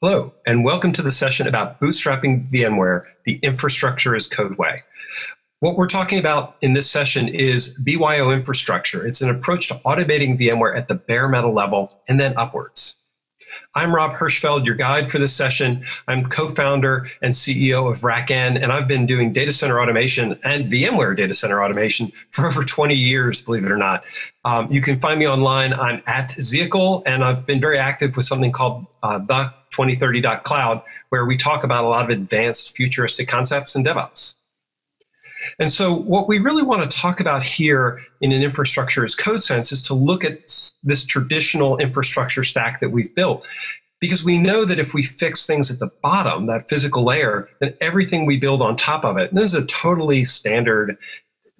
Hello, and welcome to the session about bootstrapping VMware, the infrastructure as code way. What we're talking about in this session is BYO infrastructure. It's an approach to automating VMware at the bare metal level and then upwards. I'm Rob Hirschfeld, your guide for this session. I'm co-founder and CEO of RackN, and I've been doing data center automation and VMware data center automation for over 20 years, believe it or not. Um, you can find me online. I'm at Zehicle, and I've been very active with something called uh, the 2030.cloud, where we talk about a lot of advanced futuristic concepts in DevOps. And so, what we really want to talk about here in an infrastructure as code sense is to look at this traditional infrastructure stack that we've built. Because we know that if we fix things at the bottom, that physical layer, then everything we build on top of it, and this is a totally standard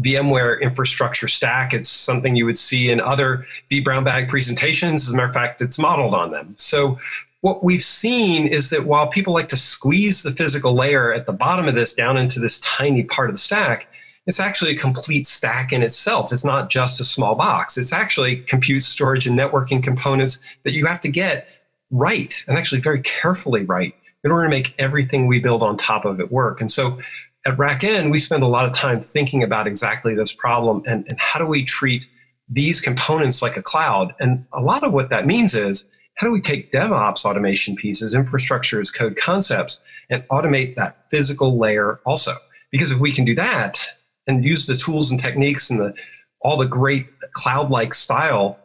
VMware infrastructure stack. It's something you would see in other vBrownBag presentations. As a matter of fact, it's modeled on them. So what we've seen is that while people like to squeeze the physical layer at the bottom of this down into this tiny part of the stack, it's actually a complete stack in itself. It's not just a small box. It's actually compute, storage, and networking components that you have to get right and actually very carefully right in order to make everything we build on top of it work. And so at RackN, we spend a lot of time thinking about exactly this problem and, and how do we treat these components like a cloud. And a lot of what that means is how do we take DevOps automation pieces, infrastructure as code concepts, and automate that physical layer also? Because if we can do that and use the tools and techniques and the all the great cloud-like style,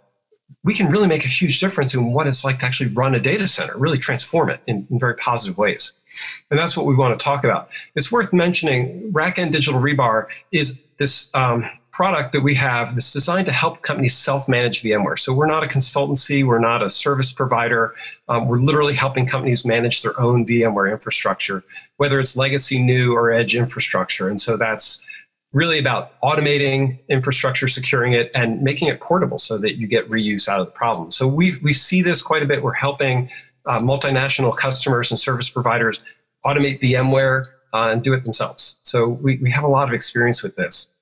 we can really make a huge difference in what it's like to actually run a data center, really transform it in, in very positive ways. And that's what we want to talk about. It's worth mentioning RackN Digital Rebar is this um, product that we have that's designed to help companies self-manage VMware. So we're not a consultancy, we're not a service provider. Um, we're literally helping companies manage their own VMware infrastructure, whether it's legacy, new, or edge infrastructure. And so that's really about automating infrastructure, securing it, and making it portable so that you get reuse out of the problem. So we we see this quite a bit. We're helping uh, multinational customers and service providers automate VMware uh, and do it themselves. So we, we have a lot of experience with this.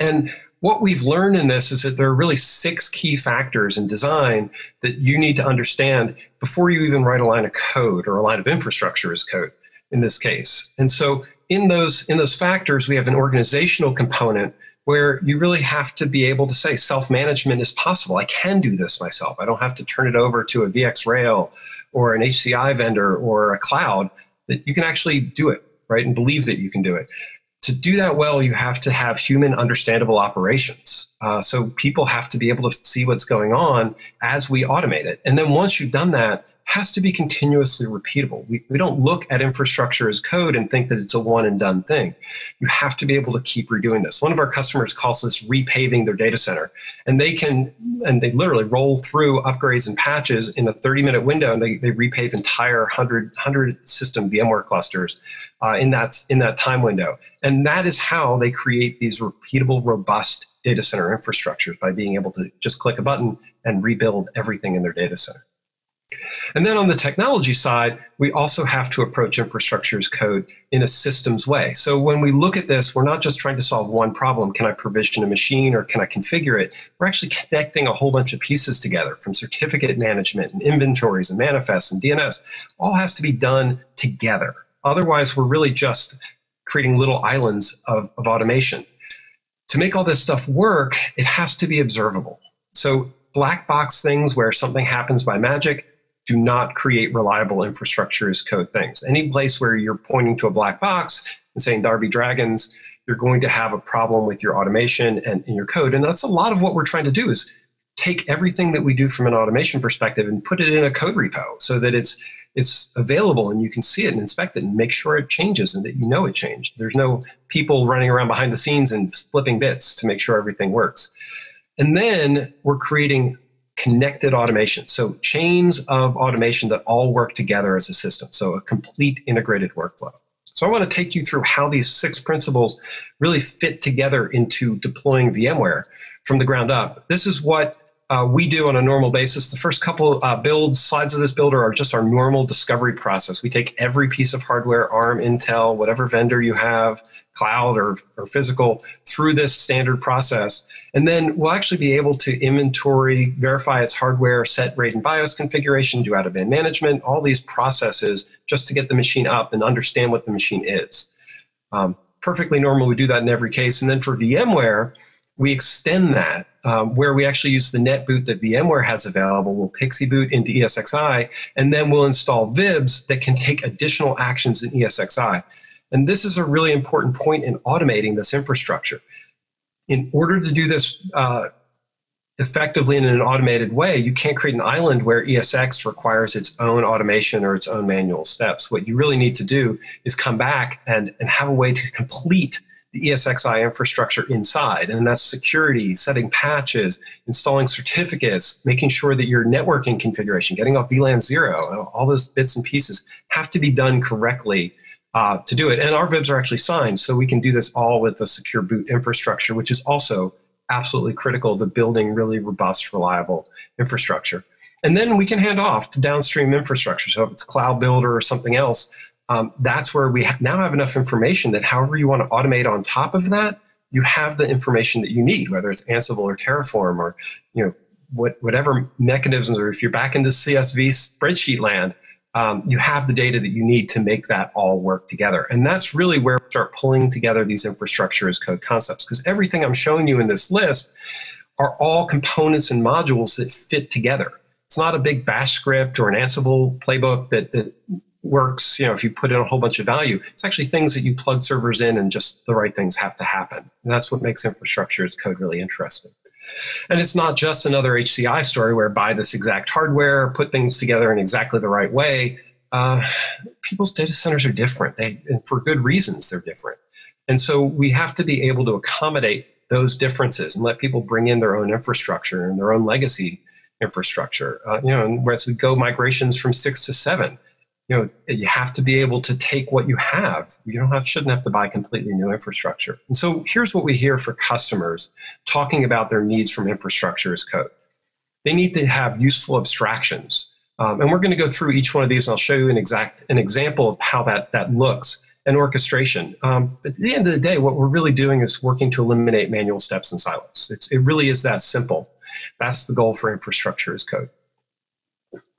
And what we've learned in this is that there are really six key factors in design that you need to understand before you even write a line of code or a line of infrastructure as code in this case. And so in those in those factors, we have an organizational component where you really have to be able to say self-management is possible. I can do this myself. I don't have to turn it over to a VxRail or an HCI vendor or a cloud that you can actually do it, right? And believe that you can do it to do that well, you have to have human understandable operations. Uh, so people have to be able to see what's going on as we automate it. And then once you've done that, has to be continuously repeatable. We, we don't look at infrastructure as code and think that it's a one and done thing. You have to be able to keep redoing this. One of our customers calls this repaving their data center. And they can, and they literally roll through upgrades and patches in a 30 minute window and they, they repave entire 100, 100 system VMware clusters uh, in, that, in that time window. And that is how they create these repeatable, robust data center infrastructures by being able to just click a button and rebuild everything in their data center. And then on the technology side, we also have to approach infrastructure as code in a systems way. So when we look at this, we're not just trying to solve one problem. Can I provision a machine or can I configure it? We're actually connecting a whole bunch of pieces together from certificate management and inventories and manifests and DNS. All has to be done together. Otherwise, we're really just creating little islands of, of automation. To make all this stuff work, it has to be observable. So black box things where something happens by magic do not create reliable infrastructure as code things. Any place where you're pointing to a black box and saying Darby Dragons, you're going to have a problem with your automation and in your code. And that's a lot of what we're trying to do is take everything that we do from an automation perspective and put it in a code repo so that it's it's available and you can see it and inspect it and make sure it changes and that you know it changed. There's no people running around behind the scenes and flipping bits to make sure everything works. And then we're creating connected automation. So chains of automation that all work together as a system. So a complete integrated workflow. So I want to take you through how these six principles really fit together into deploying VMware from the ground up. This is what uh, we do on a normal basis. The first couple uh, build slides of this builder are just our normal discovery process. We take every piece of hardware, ARM, Intel, whatever vendor you have, cloud or, or physical, through this standard process. And then we'll actually be able to inventory, verify its hardware, set RAID and BIOS configuration, do out of band management, all these processes just to get the machine up and understand what the machine is. Um, perfectly normal. We do that in every case. And then for VMware, we extend that um, where we actually use the NetBoot that VMware has available. We'll PXE boot into ESXi, and then we'll install VIBs that can take additional actions in ESXi. And this is a really important point in automating this infrastructure. In order to do this uh, effectively in an automated way, you can't create an island where ESX requires its own automation or its own manual steps. What you really need to do is come back and, and have a way to complete the ESXi infrastructure inside. And that's security, setting patches, installing certificates, making sure that your networking configuration, getting off VLAN zero, all those bits and pieces have to be done correctly uh, to do it. And our VIBs are actually signed, so we can do this all with a secure boot infrastructure, which is also absolutely critical to building really robust, reliable infrastructure. And then we can hand off to downstream infrastructure. So if it's Cloud Builder or something else, um, that's where we ha- now have enough information that however you want to automate on top of that, you have the information that you need, whether it's Ansible or Terraform or you know what, whatever mechanisms, or if you're back into CSV spreadsheet land, um, you have the data that you need to make that all work together. And that's really where we start pulling together these infrastructure as code concepts, because everything I'm showing you in this list are all components and modules that fit together. It's not a big bash script or an Ansible playbook that, that works, you know, if you put in a whole bunch of value, it's actually things that you plug servers in and just the right things have to happen. And that's what makes infrastructure as code really interesting. And it's not just another HCI story where buy this exact hardware, put things together in exactly the right way. Uh, people's data centers are different. They, and for good reasons, they're different. And so we have to be able to accommodate those differences and let people bring in their own infrastructure and their own legacy infrastructure. Uh, you know, and as we go migrations from six to seven, you know you have to be able to take what you have. You don't have shouldn't have to buy completely new infrastructure. And so here's what we hear for customers talking about their needs from infrastructure as code. They need to have useful abstractions. Um, and we're going to go through each one of these and i'll show you an exact an example of how that that looks and orchestration. Um, but at the end of the day what we're really doing is working to eliminate manual steps and silos. It's, it really is that simple. That's the goal for infrastructure as code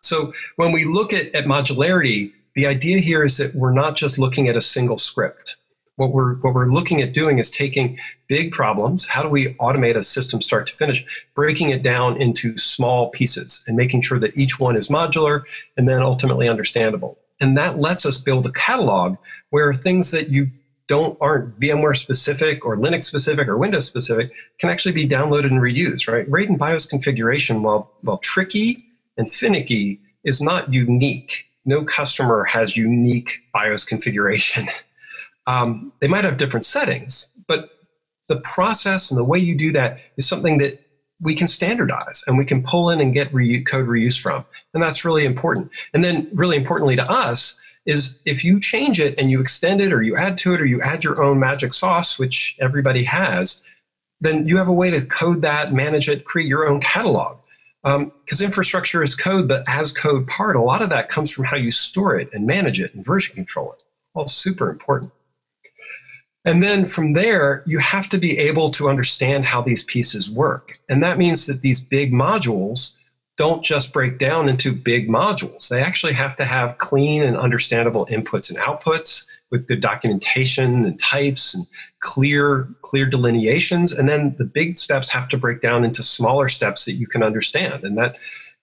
so when we look at, at modularity, the idea here is that we're not just looking at a single script. What we're, what we're looking at doing is taking big problems, how do we automate a system start to finish, breaking it down into small pieces and making sure that each one is modular and then ultimately understandable. And that lets us build a catalog where things that you don't aren't VMware specific or Linux specific or Windows specific can actually be downloaded and reused, right? RAID and BIOS configuration, while, while tricky and finicky is not unique. No customer has unique BIOS configuration. Um, they might have different settings, but the process and the way you do that is something that we can standardize and we can pull in and get re- code reuse from. And that's really important. And then, really importantly to us, is if you change it and you extend it or you add to it or you add your own magic sauce, which everybody has, then you have a way to code that, manage it, create your own catalog because um, infrastructure is code, but as code part, a lot of that comes from how you store it and manage it and version control it. All super important. And then from there, you have to be able to understand how these pieces work. And that means that these big modules don't just break down into big modules. They actually have to have clean and understandable inputs and outputs with good documentation and types and clear clear delineations. And then the big steps have to break down into smaller steps that you can understand. And that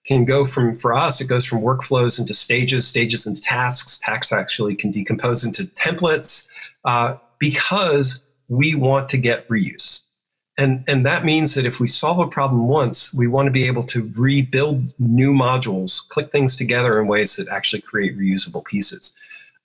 can go from for us it goes from workflows into stages stages into tasks. Tasks actually can decompose into templates uh, because we want to get reuse. And and that means that if we solve a problem once we want to be able to rebuild new modules click things together in ways that actually create reusable pieces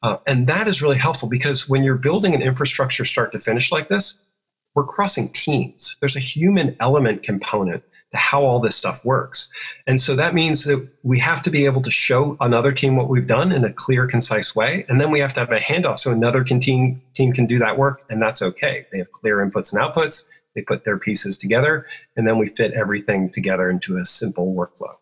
uh, and that is really helpful because when you're building an infrastructure start to finish like this, we're crossing teams. There's a human element component to how all this stuff works. And so that means that we have to be able to show another team what we've done in a clear, concise way. And then we have to have a handoff so another team, team can do that work, and that's okay. They have clear inputs and outputs, they put their pieces together, and then we fit everything together into a simple workflow.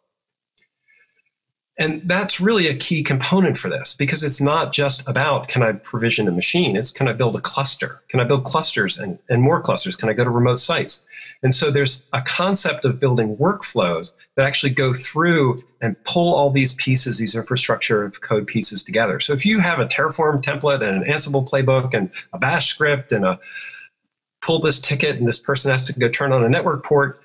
And that's really a key component for this because it's not just about can I provision a machine, it's can I build a cluster? Can I build clusters and, and more clusters? Can I go to remote sites? And so there's a concept of building workflows that actually go through and pull all these pieces, these infrastructure of code pieces together. So if you have a Terraform template and an Ansible playbook and a bash script and a pull this ticket and this person has to go turn on a network port,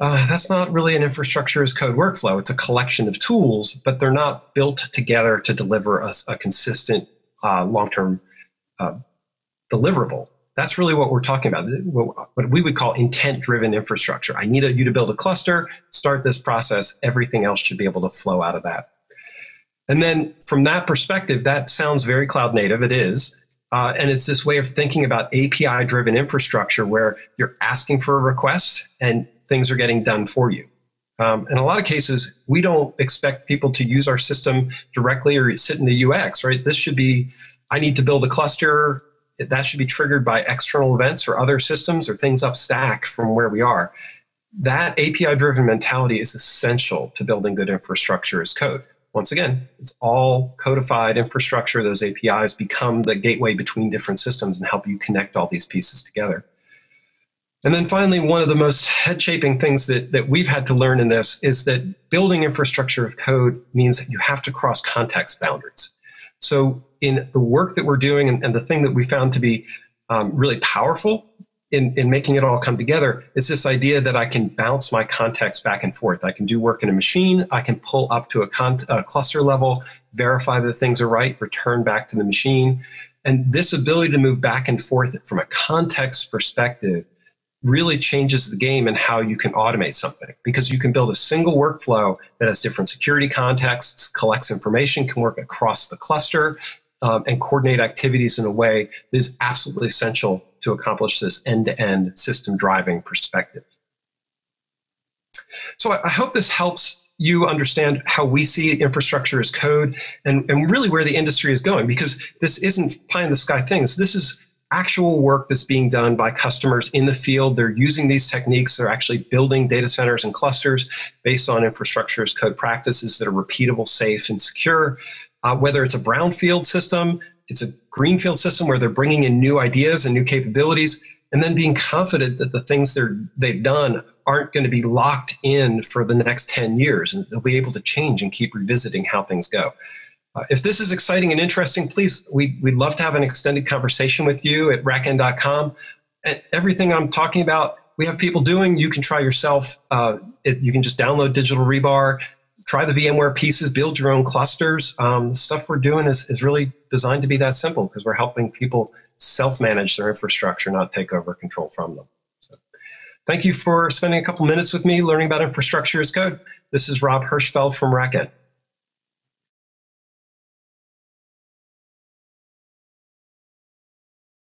uh, that's not really an infrastructure as code workflow. It's a collection of tools, but they're not built together to deliver a, a consistent uh, long-term uh, deliverable. That's really what we're talking about. What we would call intent-driven infrastructure. I need a, you to build a cluster, start this process. Everything else should be able to flow out of that. And then from that perspective, that sounds very cloud native. It is. Uh, and it's this way of thinking about API driven infrastructure where you're asking for a request and things are getting done for you. Um, in a lot of cases, we don't expect people to use our system directly or sit in the UX, right? This should be, I need to build a cluster. That should be triggered by external events or other systems or things up stack from where we are. That API driven mentality is essential to building good infrastructure as code. Once again, it's all codified infrastructure. Those APIs become the gateway between different systems and help you connect all these pieces together. And then finally, one of the most head shaping things that, that we've had to learn in this is that building infrastructure of code means that you have to cross context boundaries. So, in the work that we're doing, and, and the thing that we found to be um, really powerful in, in making it all come together, is this idea that I can bounce my context back and forth. I can do work in a machine, I can pull up to a, con- a cluster level, verify that things are right, return back to the machine. And this ability to move back and forth from a context perspective really changes the game and how you can automate something because you can build a single workflow that has different security contexts, collects information, can work across the cluster, um, and coordinate activities in a way that is absolutely essential to accomplish this end to end system driving perspective. So I hope this helps you understand how we see infrastructure as code and, and really where the industry is going because this isn't pie in the sky things. This is actual work that's being done by customers in the field. They're using these techniques. They're actually building data centers and clusters based on infrastructure as code practices that are repeatable, safe, and secure. Uh, whether it's a brownfield system, it's a greenfield system where they're bringing in new ideas and new capabilities, and then being confident that the things they're, they've done aren't going to be locked in for the next 10 years, and they'll be able to change and keep revisiting how things go. Uh, if this is exciting and interesting, please, we, would love to have an extended conversation with you at rackn.com. And everything I'm talking about, we have people doing. You can try yourself. Uh, it, you can just download Digital Rebar, try the VMware pieces, build your own clusters. Um, the stuff we're doing is, is really designed to be that simple because we're helping people self-manage their infrastructure, not take over control from them. So, thank you for spending a couple minutes with me learning about infrastructure as code. This is Rob Hirschfeld from RackN.